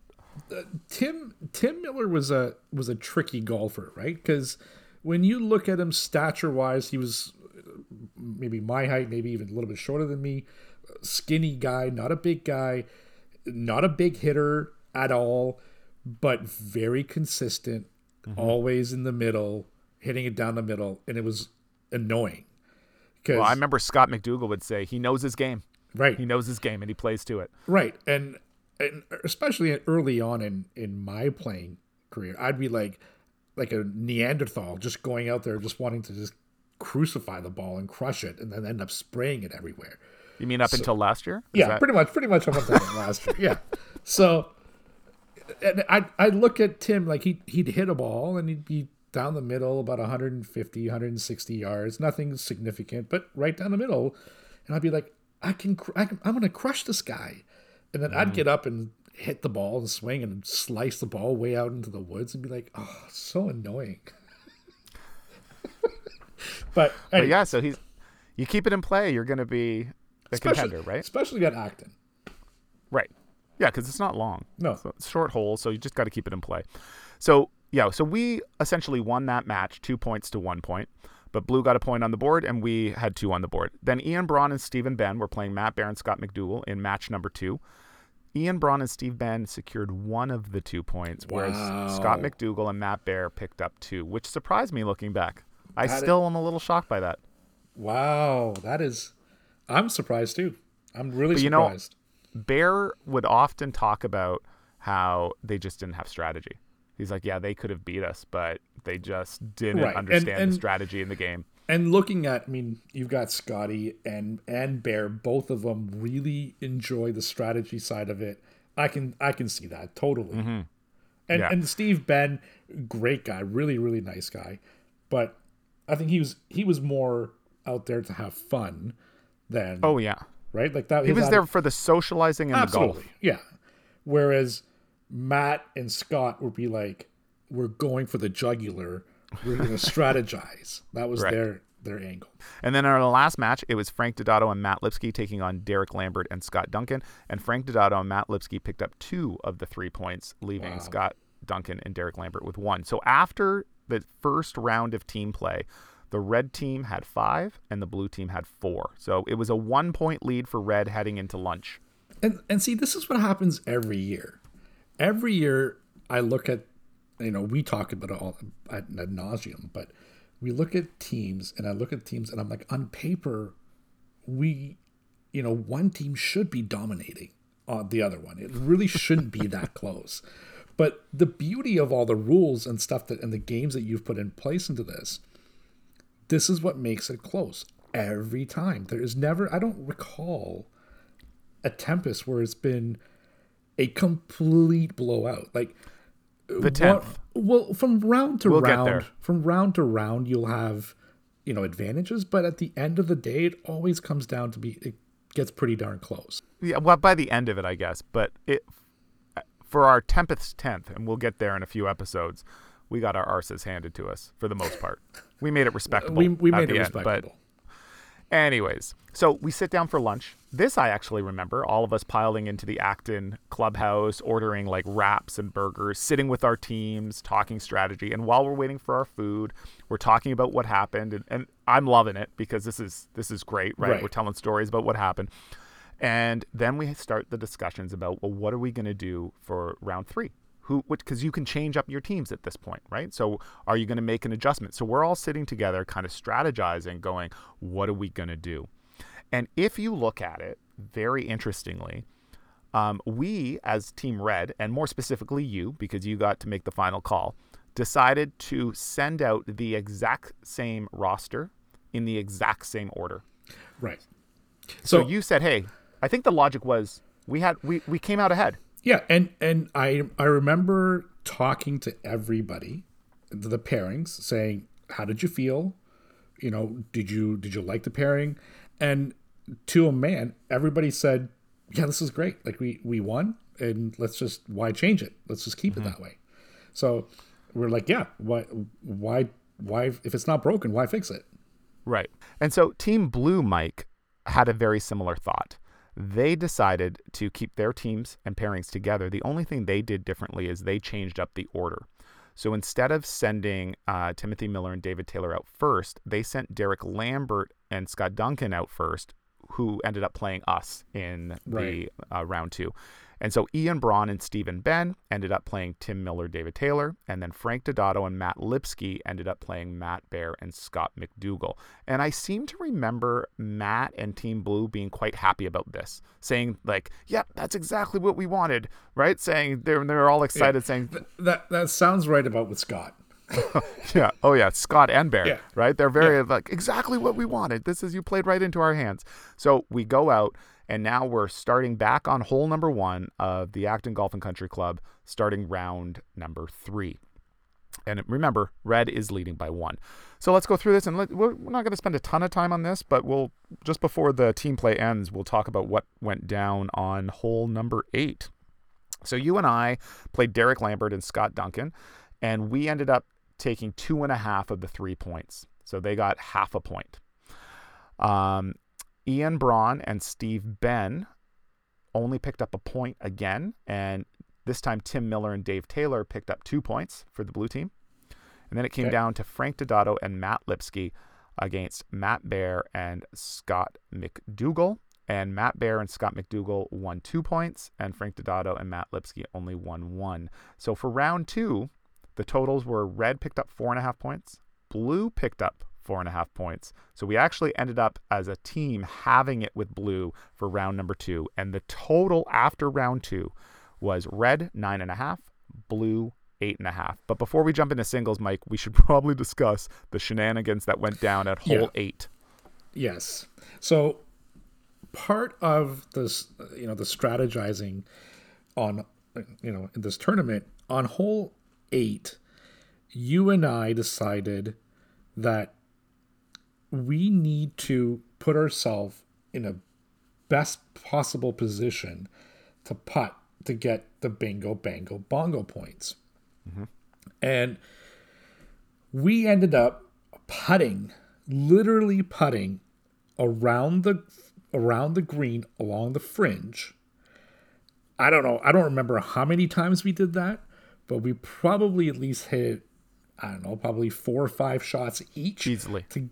Uh, Tim Tim Miller was a was a tricky golfer, right? Because when you look at him stature wise, he was uh, maybe my height, maybe even a little bit shorter than me. Skinny guy, not a big guy, not a big hitter at all, but very consistent, mm-hmm. always in the middle, hitting it down the middle, and it was annoying. Well, I remember Scott McDougal would say he knows his game. right, He knows his game and he plays to it. Right, and and especially early on in in my playing career, I'd be like like a Neanderthal, just going out there, just wanting to just crucify the ball and crush it, and then end up spraying it everywhere. You mean up until last year? Is Yeah, that- pretty much, pretty much up until last year. Yeah, so and I I look at Tim like he he'd hit a ball and he'd be down the middle about 150 160 yards nothing significant but right down the middle and i'd be like i can cr- I can, i'm gonna crush this guy and then i'd mm. get up and hit the ball and swing and slice the ball way out into the woods and be like oh so annoying but, But yeah, so he's you keep it in play, you're going to be a contender, right? especially at acton Right. Yeah, because it's not long. No. It's short hole, so you just got to keep it in play. So yeah, so we essentially won that match, two points to one point. But Blue got a point on the board, and we had two on the board. Then Ian Braun and Stephen Ben were playing Matt Bear and Scott McDougal in match number two. Ian Braun and Steve Ben secured one of the two points, whereas Scott McDougal and Matt Bear picked up two, which surprised me looking back. I That still am a little shocked by that. wow that is i'm surprised too i'm really But you know- surprised Bear would often talk about how they just didn't have strategy. He's like, yeah, they could have beat us, but they just didn't Right, understand and- the strategy in the game. And looking at, I mean, you've got Scotty and and Bear. Both of them really enjoy the strategy side of it. I can I can see that totally. And Mm-hmm. Yeah. and Steve Ben, great guy, really really nice guy, but I think he was he was more out there to have fun than Oh yeah, right like that. he was there for the socializing and the golf. yeah. Whereas Matt and Scott would be like, we're going for the jugular. We're going to strategize. That was Right. their their angle. And then in our last match, it was Frank Dodato and Matt Lipsky taking on Derek Lambert and Scott Duncan. And Frank Dodato and Matt Lipsky picked up two of the three points, leaving Scott Duncan and Derek Lambert with one. So after the first round of team play, the red team had five and the blue team had four. So it was a one point lead for red heading into lunch. And and see, this is what happens every year. Every year, I look at, you know, we talk about it all ad, ad nauseum, but we look at teams, and I look at teams, and I'm like, on paper, we, you know, one team should be dominating on the other one. It really shouldn't be that close. But the beauty of all the rules and stuff that and the games that you've put in place into this, this is what makes it close every time. There is never, I don't recall a Tempest where it's been a complete blowout. Like The tenth. well, from round to We'll round, from round to round, you'll have you know advantages, but at the end of the day, it always comes down to be it gets pretty darn close. Yeah, well, by the end of it, I guess. But it for our tenth tenth, and we'll get there in a few episodes. We got our arses handed to us for the most part. We made it respectable. We we made it end, respectable. Anyways, so we sit down for lunch. This I actually remember. All of us piling into the Acton clubhouse, ordering like wraps and burgers, sitting with our teams, talking strategy. And while we're waiting for our food, we're talking about what happened. And, and I'm loving it because this is this is great, right? Right. We're telling stories about what happened. And then we start the discussions about well, what are we going to do for round three? Who, because you can change up your teams at this point, right? So, are you going to make an adjustment? So, we're all sitting together, kind of strategizing, going, what are we going to do? And if you look at it very interestingly, um, we as Team Red, and more specifically you, because you got to make the final call, decided to send out the exact same roster in the exact same order. Right. So, So, you said, "Hey, I think the logic was we had we we came out ahead." Yeah, and and I I remember talking to everybody, the pairings, saying, "How did you feel? You know, did you did you like the pairing?" And to a man, everybody said, "Yeah, this is great. Like we we won, and let's just why change it? Let's just keep it mm-hmm. that way." So we're like, "Yeah, why why why if it's not broken, why fix it?" Right. And so Team Blue Mike had a very similar thought. They decided to keep their teams and pairings together. The only thing they did differently is they changed up the order. So instead of sending uh, Timothy Miller and David Taylor out first, they sent Derek Lambert and Scott Duncan out first, who ended up playing us in Right. the uh, round two. And so Ian Braun and Stephen Ben ended up playing Tim Miller, David Taylor, and then Frank Dodato and Matt Lipsky ended up playing Matt Bear and Scott McDougal. And I seem to remember Matt and Team Blue being quite happy about this, saying like, "Yep, that's exactly what we wanted," right? Saying they're they're all excited, saying, Th- that that sounds right about with Scott. yeah. Oh yeah, Scott and Bear. Yeah. Right? They're very like exactly what we wanted. This is you played right into our hands. So we go out and now we're starting back on hole number one of the Acton Golf and Country Club, starting round number three. And remember, red is leading by one. So let's go through this, and let, we're we're not going to spend a ton of time on this, but we'll just before the team play ends, we'll talk about what went down on hole number eight. So you and I played Derek Lambert and Scott Duncan, and we ended up taking two and a half of the three points. So they got half a point. Um, Ian Braun and Steve Ben only picked up a point again, and this time Tim Miller and Dave Taylor picked up two points for the blue team. And then it came Okay. down to Frank Dodato and Matt Lipsky against Matt Bear and Scott McDougal. And Matt Bear and Scott McDougal won two points, and Frank Dodato and Matt Lipsky only won one. So for round two, the totals were red picked up four and a half points, blue picked up four and a half points. So we actually ended up as a team having it with blue for round number two. And the total after round two was red nine and a half, blue eight and a half. But before we jump into singles, Mike, we should probably discuss the shenanigans that went down at hole Yeah. eight. Yes. So part of this, you know, the strategizing on, you know, in this tournament on hole eight, you and I decided that we need to put ourselves in a best possible position to putt to get the bingo bango bongo points. Mm-hmm. And we ended up putting, literally putting around the around the green along the fringe. I don't know. I don't remember how many times we did that, but we probably at least hit I don't know, probably four or five shots each Easily. to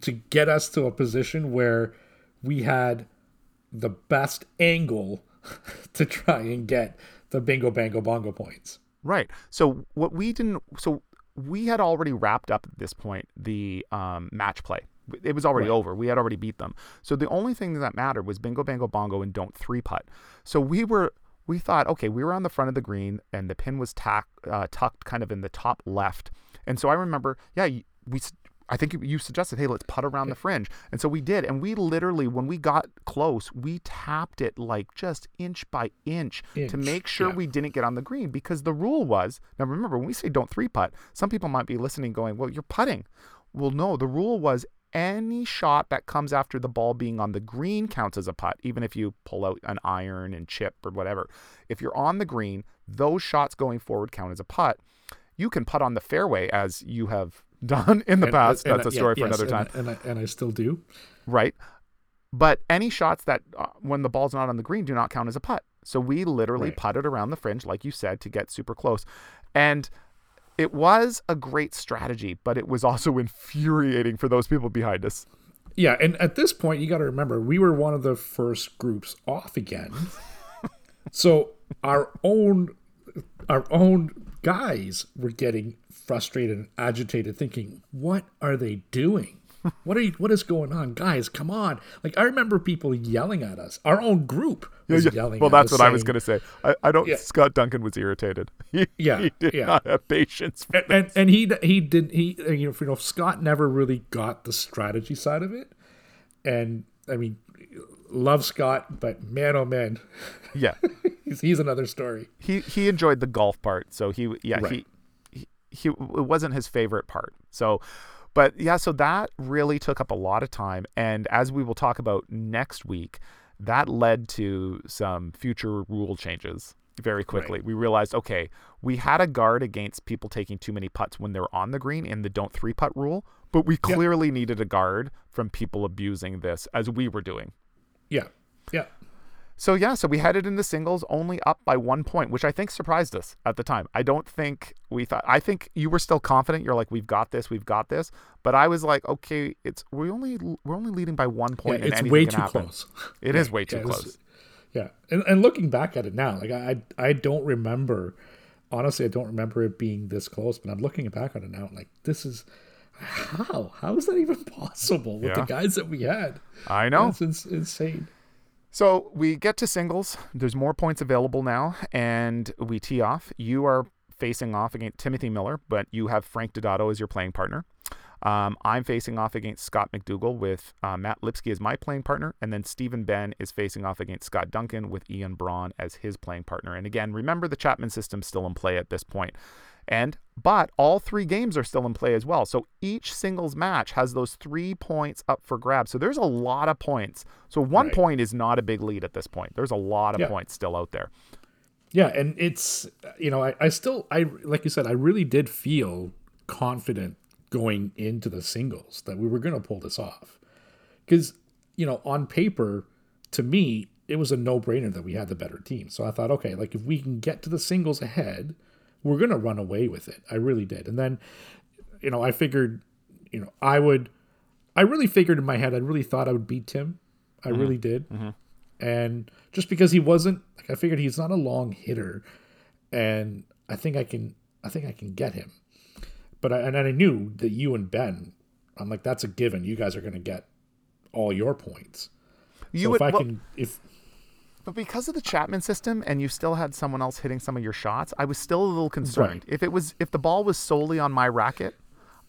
to get us to a position where we had the best angle to try and get the bingo bango bongo points. Right. So what we didn't so we had already wrapped up at this point the um, match play. It was already Right. over. We had already beat them. So the only thing that mattered was bingo bango bongo and don't three putt. So we were we thought okay we were on the front of the green and the pin was tack, uh, tucked kind of in the top left. And so I remember yeah we I think you suggested, hey, let's putt around the fringe. And so we did. And we literally, when we got close, we tapped it like just inch by inch, to make sure yeah. we didn't get on the green because the rule was now remember, when we say don't three putt, some people might be listening going, well, you're putting. Well, no, the rule was any shot that comes after the ball being on the green counts as a putt, even if you pull out an iron and chip or whatever. If you're on the green, those shots going forward count as a putt. You can putt on the fairway as you have done in the And- past. and- That's a yeah, story for yes, another time and, and, I, and I still do. right? But any shots that uh, when the ball's not on the green do not count as a putt. So we literally Right. putted around the fringe, like you said, to get super close. And it was a great strategy, but it was also infuriating for those people behind us. Yeah, and at this point, you got to remember we were one of the first groups off again. so our own our own guys were getting frustrated and agitated, thinking, "What are they doing? What are you, what is going on, guys? Come on!" Like I remember people yelling at us. Our own group was yelling. well, at that's what I was going to say. I, I don't. Yeah. Scott Duncan was irritated. He, Yeah, he did yeah. not have patience. and, and and he he did he you know you know Scott never really got the strategy side of it, and I mean, love Scott, but man oh man, yeah, he's, he's another story. he he enjoyed the golf part, so he yeah Right. he, he it wasn't his favorite part. So, but yeah, so that really took up a lot of time, and as we will talk about next week, that led to some future rule changes very quickly. We realized okay, we had a guard against people taking too many putts when they're on the green in the don't three putt rule, but we clearly needed a guard from people abusing this as we were doing. Yeah, yeah, So yeah, so we headed into singles only up by one point, which I think surprised us at the time. I don't think we thought. I think you were still confident. You're like, we've got this, we've got this. But I was like, okay, it's we only we're only leading by one point. Yeah, it's way too happen. close. It is way too Yeah, close. Yeah, and, and looking back at it now, like I I don't remember. Honestly, I don't remember it being this close. But I'm looking back on it now, like this is how how is that even possible with the guys that we had? I know. it's, ins- insane. So we get to singles. There's more points available now, and we tee off. You are facing off against Timothy Miller, but you have Frank Dodato as your playing partner. Um, I'm facing off against Scott McDougal with uh, Matt Lipsky as my playing partner, and then Stephen Ben is facing off against Scott Duncan with Ian Braun as his playing partner. And again, remember the Chapman system's still in play at this point. And but all three games are still in play as well. So each singles match has those three points up for grabs. So there's a lot of points. So one Right. point is not a big lead at this point. There's a lot of Yeah. points still out there. Yeah, and it's you know I, I still I like you said I really did feel confident going into the singles that we were going to pull this off because you know on paper to me it was a no brainer that we had the better team. So I thought okay like if we can get to the singles ahead we're going to run away with it. I really did, and then you know I figured you know I would I really figured in my head I really thought I would beat Tim. I mm-hmm. really did mm-hmm. and just because he wasn't like I figured he's not a long hitter and I think I can I think I can get him. But I and I knew that you and Ben I'm like that's a given. You guys are going to get all your points. You so would, if I well, can if but because of the Chapman system and you still had someone else hitting some of your shots, I was still a little concerned. Right. If it was if the ball was solely on my racket,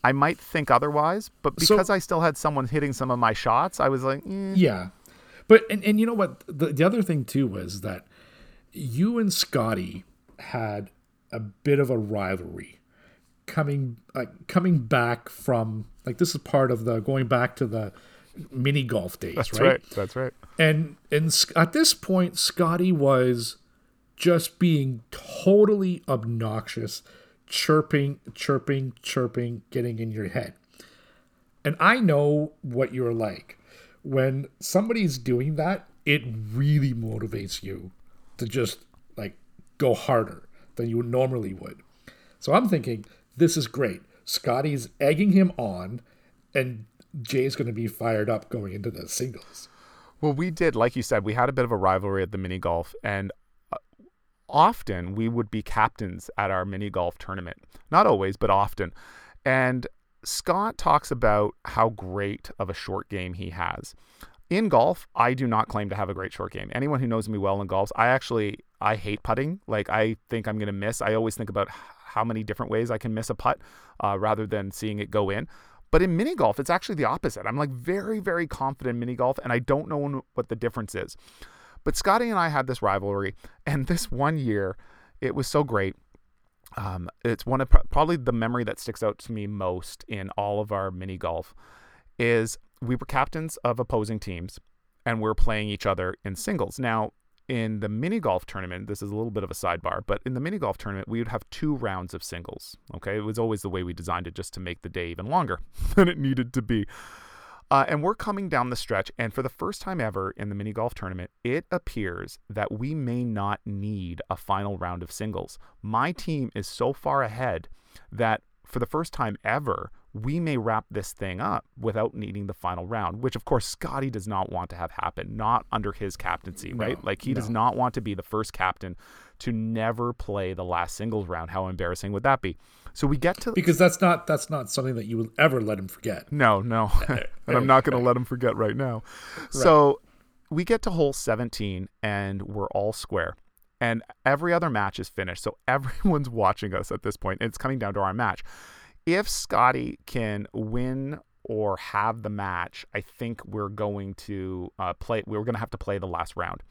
I might think otherwise. But So- because I still had someone hitting some of my shots, I was like, mm, yeah. But and, and you know what the, the other thing too was that you and Scotty had a bit of a rivalry coming like coming back from like this is part of the going back to the mini golf days, that's right? right. That's right. And and at this point, Scotty was just being totally obnoxious, chirping, chirping, chirping, getting in your head. And I know what you're like. When somebody's doing that, it really motivates you to just like go harder than you normally would. So I'm thinking, this is great. Scotty's egging him on, and Jay's going to be fired up going into the singles. Well, we did, like you said, we had a bit of a rivalry at the mini golf, and uh, often we would be captains at our mini golf tournament. Not always, but often. And Scott talks about how great of a short game he has. In golf, I do not claim to have a great short game. Anyone who knows me well in golf, I actually I hate putting. Like I think I'm going to miss. I always think about how many different ways I can miss a putt uh, rather than seeing it go in. But in mini golf, it's actually the opposite. I'm like very, very confident in mini golf, and I don't know what the difference is. But Scotty and I had this rivalry, and this one year, it was so great. Um, it's one of pro- probably the memory that sticks out to me most in all of our mini golf is we were captains of opposing teams and we're playing each other in singles. Now, in the mini golf tournament, this is a little bit of a sidebar, but in the mini golf tournament, we would have two rounds of singles. Okay. It was always the way we designed it just to make the day even longer than it needed to be. Uh, and we're coming down the stretch, and for the first time ever in the mini golf tournament, it appears that we may not need a final round of singles. My team is so far ahead that for the first time ever, we may wrap this thing up without needing the final round, which of course Scotty does not want to have happen, not under his captaincy, right? Like he does not want to be the first captain to never play the last singles round. How embarrassing would that be? So we get to because that's not that's not something that you will ever let him forget. no, no. and I'm not going to let him forget right now. So we get to hole 17 and we're all square. And every other match is finished. So everyone's watching us at this point. And it's coming down to our match. If Scotty can win or have the match, I think we're going to uh, play. We're going to have to play the last round.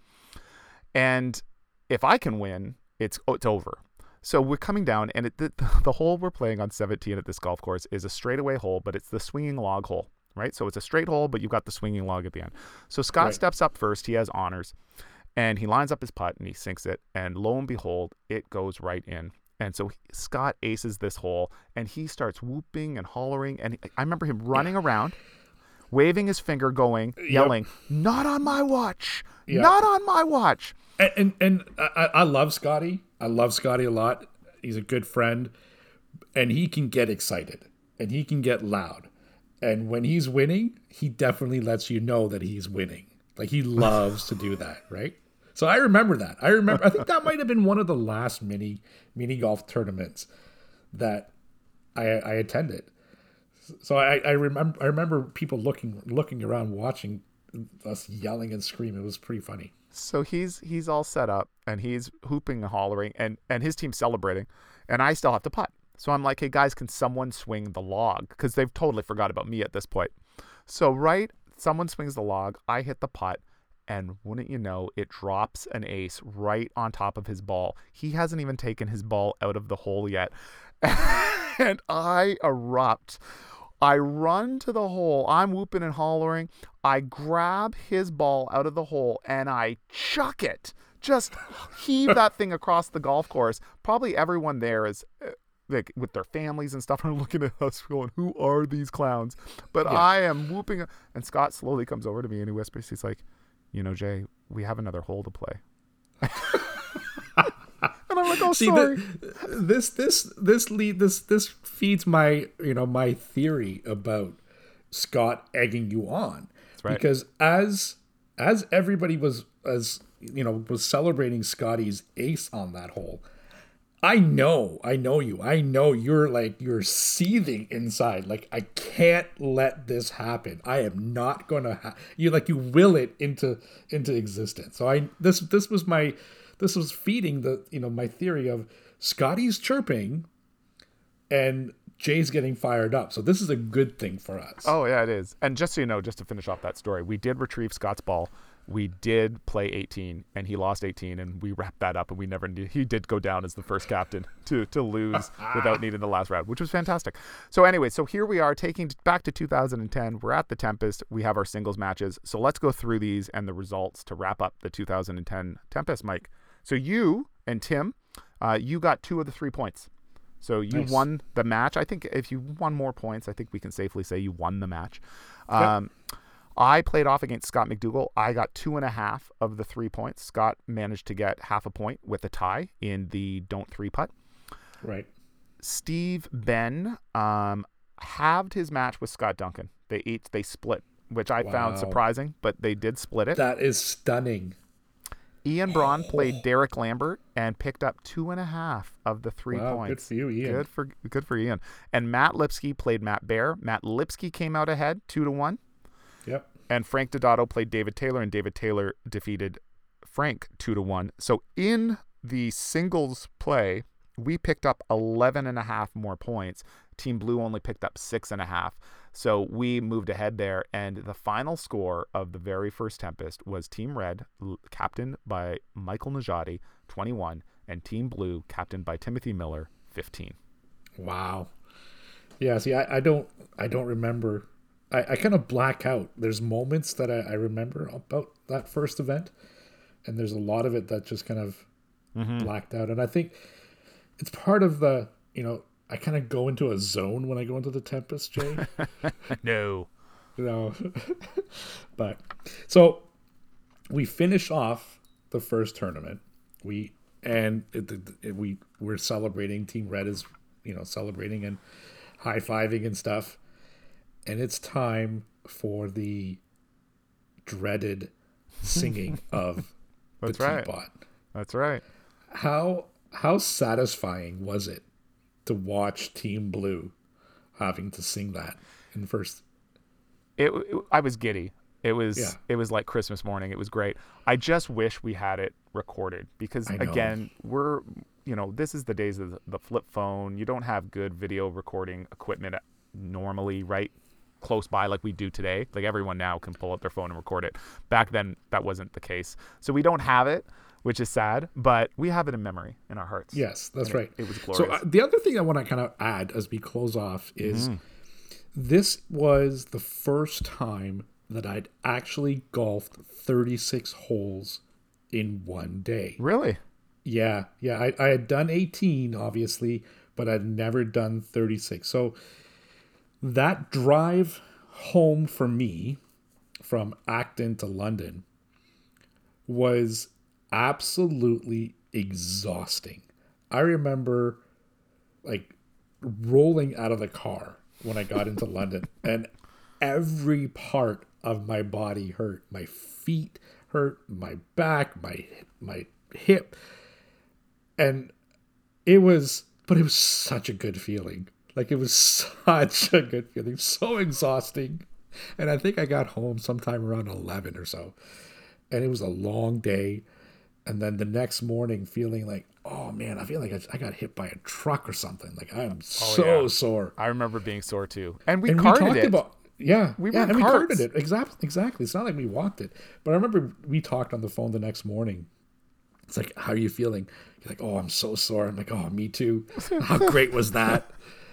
And if I can win, it's oh, it's over. So we're coming down, and it, the, the hole we're playing on 17 at this golf course is a straightaway hole, but it's the swinging log hole, right? So it's a straight hole, but you've got the swinging log at the end. So Scott Right. steps up first. He has honors, and he lines up his putt and he sinks it. And lo and behold, it goes right in. And so Scott aces this hole, and he starts whooping and hollering. And I remember him running around, waving his finger, going, yelling, "Not on my watch! Not on my watch. And and, and I, I love Scotty. I love Scotty a lot. He's a good friend, and he can get excited and he can get loud. And when he's winning, he definitely lets you know that he's winning. Like he loves to do that, right? So I remember that. I remember. I think that might have been one of the last mini mini golf tournaments that I, I attended. So I, I remember I remember people looking looking around watching us yelling and screaming. It was pretty funny. So he's he's all set up and he's hooping and hollering and and his team's celebrating, and I still have to putt. So I'm like, hey guys, can someone swing the log? Because they've totally forgot about me at this point. So right, someone swings the log. I hit the putt. And wouldn't you know, it drops an ace right on top of his ball. He hasn't even taken his ball out of the hole yet. and I erupt. I run to the hole. I'm whooping and hollering. I grab his ball out of the hole and I chuck it. Just heave that thing across the golf course. Probably everyone there is uh, like with their families and stuff are looking at us going, "Who are these clowns?" But yeah. I am whooping. And Scott slowly comes over to me and he whispers, "He's like, you know, Jay, we have another hole to play." and I'm like, "Oh, See, sorry." The, this this this lead this this feeds my you know my theory about Scott egging you on right. because as as everybody was as you know was celebrating Scotty's ace on that hole I know, I know you. I know you're like you're seething inside. Like I can't let this happen. I am not gonna. Ha- you like you will it into into existence. So I this this was my this was feeding the you know my theory of Scotty's chirping, and Jay's getting fired up. So this is a good thing for us. Oh yeah, it is. And just so you know, just to finish off that story, we did retrieve Scott's ball we did play 18 and he lost 18 and we wrapped that up and we never he did go down as the first captain to to lose without needing the last round which was fantastic. So anyway so here we are taking back to 2010 we're at the tempest. We have our singles matches. So let's go through these and the results to wrap up the 2010 tempest mike. So you and tim uh, you got two of the three points. So you nice. won the match. I think if you won more points i think we can safely say you won the match. Um, yep. I played off against Scott McDougal. I got two and a half of the three points. Scott managed to get half a point with a tie in the don't three putt. Right. Steve Ben um, halved his match with Scott Duncan. They each they split, which I wow. found surprising, but they did split it. That is stunning. Ian Braun played Derek Lambert and picked up two and a half of the three wow, points. Good for you, Ian. Good for good for Ian. And Matt Lipsky played Matt Bear. Matt Lipsky came out ahead, two to one. Yep. And Frank Dodato played David Taylor, and David Taylor defeated Frank two to one. So in the singles play, we picked up 11 and a half more points. Team Blue only picked up six and a half. So we moved ahead there. And the final score of the very first Tempest was Team Red, captained by Michael Najati, 21, and Team Blue, captained by Timothy Miller, 15. Wow. Yeah, see, I, I don't I don't remember I, I kind of black out. There's moments that I, I, remember about that first event, and there's a lot of it that just kind of mm-hmm. blacked out. And I think it's part of the, you know, I kind of go into a zone when I go into the Tempest, Jay. no. No. but so we finish off the first tournament. We and it, it, we we're celebrating. Team Red is, you know, celebrating and high fiving and stuff and it's time for the dreaded singing of That's the right. teapot. That's right. How how satisfying was it to watch Team Blue having to sing that in first? It, it I was giddy. It was yeah. it was like Christmas morning. It was great. I just wish we had it recorded because again, we're you know this is the days of the flip phone. You don't have good video recording equipment normally, right? Close by like we do today. Like everyone now can pull up their phone and record it. Back then, that wasn't the case. So we don't have it, which is sad, but we have it in memory in our hearts. Yes, that's and right. It, it, was glorious. So uh, the other thing I want to kind of add as we close off is mm-hmm. this was the first time that I'd actually golfed 36 holes in one day. Really? Yeah, yeah. I, I had done 18, obviously, but I'd never done 36. So that drive home for me from Acton to London was absolutely exhausting. I remember like rolling out of the car when I got into London and every part of my body hurt. My feet hurt, my back, my my hip. And it was but it was such a good feeling. Like it was such a good feeling, so exhausting. And I think I got home sometime around 11 or so. And it was a long day. And then the next morning, feeling like, oh man, I feel like I, I got hit by a truck or something. Like I am oh, so yeah. sore. I remember being sore too. And we And we carted talked it. about yeah, We yeah, and we carted it exactly. Exactly. It's not like we walked it, but I remember we talked on the phone the next morning. It's like, how are you feeling? You're like, oh, I'm so sore. I'm like, oh, me too. How great was that?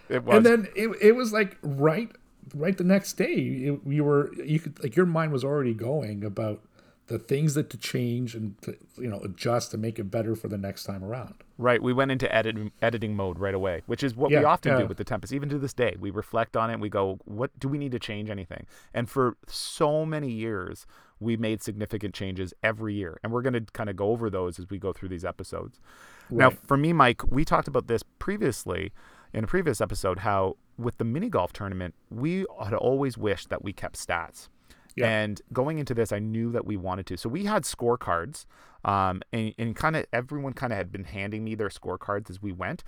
It was. and then it, it was like right right the next day it, you were you could like your mind was already going about the things that to change and to, you know adjust to make it better for the next time around Right, we went into edit, editing mode right away, which is what we Yeah, often do with the Tempest. Even to this day, we reflect on it. and We go, "What do we need to change? Anything?" And for so many years, we made significant changes every year, and we're going to kind of go over those as we go through these episodes. Now, for me, Mike, we talked about this previously in a previous episode. How with the mini golf tournament, we had always wished that we kept stats. Yeah. And going into this, I knew that we wanted to. So we had scorecards, um, and, and kind of everyone kind of had been handing me their scorecards as we went,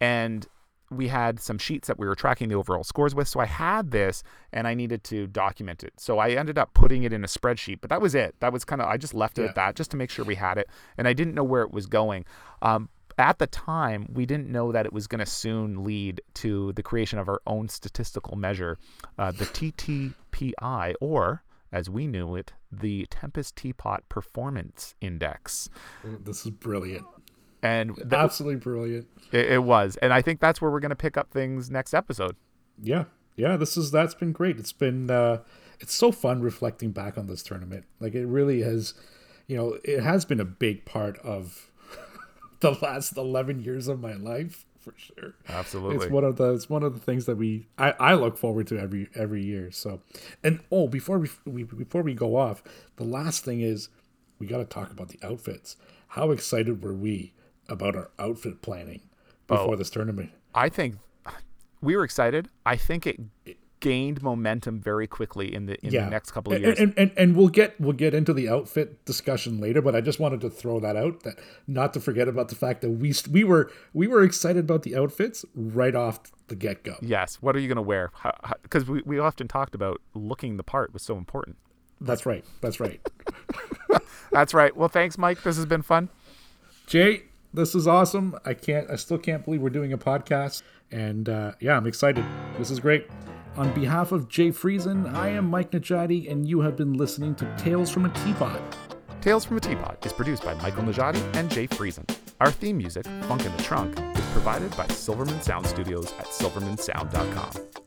and we had some sheets that we were tracking the overall scores with. So I had this, and I needed to document it. So I ended up putting it in a spreadsheet, but that was it. That was kind of I just left it Yeah. at that just to make sure we had it, and I didn't know where it was going. Um, at the time, we didn't know that it was going to soon lead to the creation of our own statistical measure, uh, the TTPI, or as we knew it, the Tempest Teapot Performance Index. this is brilliant And th- absolutely brilliant it, it was. And I think that's where we're going to pick up things next episode. yeah yeah this is that's been great it's been uh it's so fun reflecting back on this tournament like it really has you know it has been a big part of the last 11 years of my life for sure Absolutely. It's one of the it's one of the things that we I, I look forward to every every year. So, and oh, before we, we before we go off, the last thing is we got to talk about the outfits. How excited were we about our outfit planning oh. before Oh. this tournament? I think we were excited. I think it gained momentum very quickly in the in the next couple of years. And, and and we'll get we'll get into the outfit discussion later, but I just wanted to throw that out that not to forget about the fact that we we were we were excited about the outfits right off the get go. yes. What are you going to wear? Because we, we often talked about looking the part was so important. That's right. That's right. That's right. Well, thanks, Mike. This has been fun. Jay, this is awesome. I can't, I still can't believe we're doing a podcast. And uh, yeah, I'm excited. This is great. On behalf of Jay Friesen, I am Mike Najati, and you have been listening to Tales from a Teapot. Tales from a Teapot is produced by Michael Najati and Jay Friesen. Our theme music, Funk in the Trunk, is provided by Silverman Sound Studios at silvermansound.com.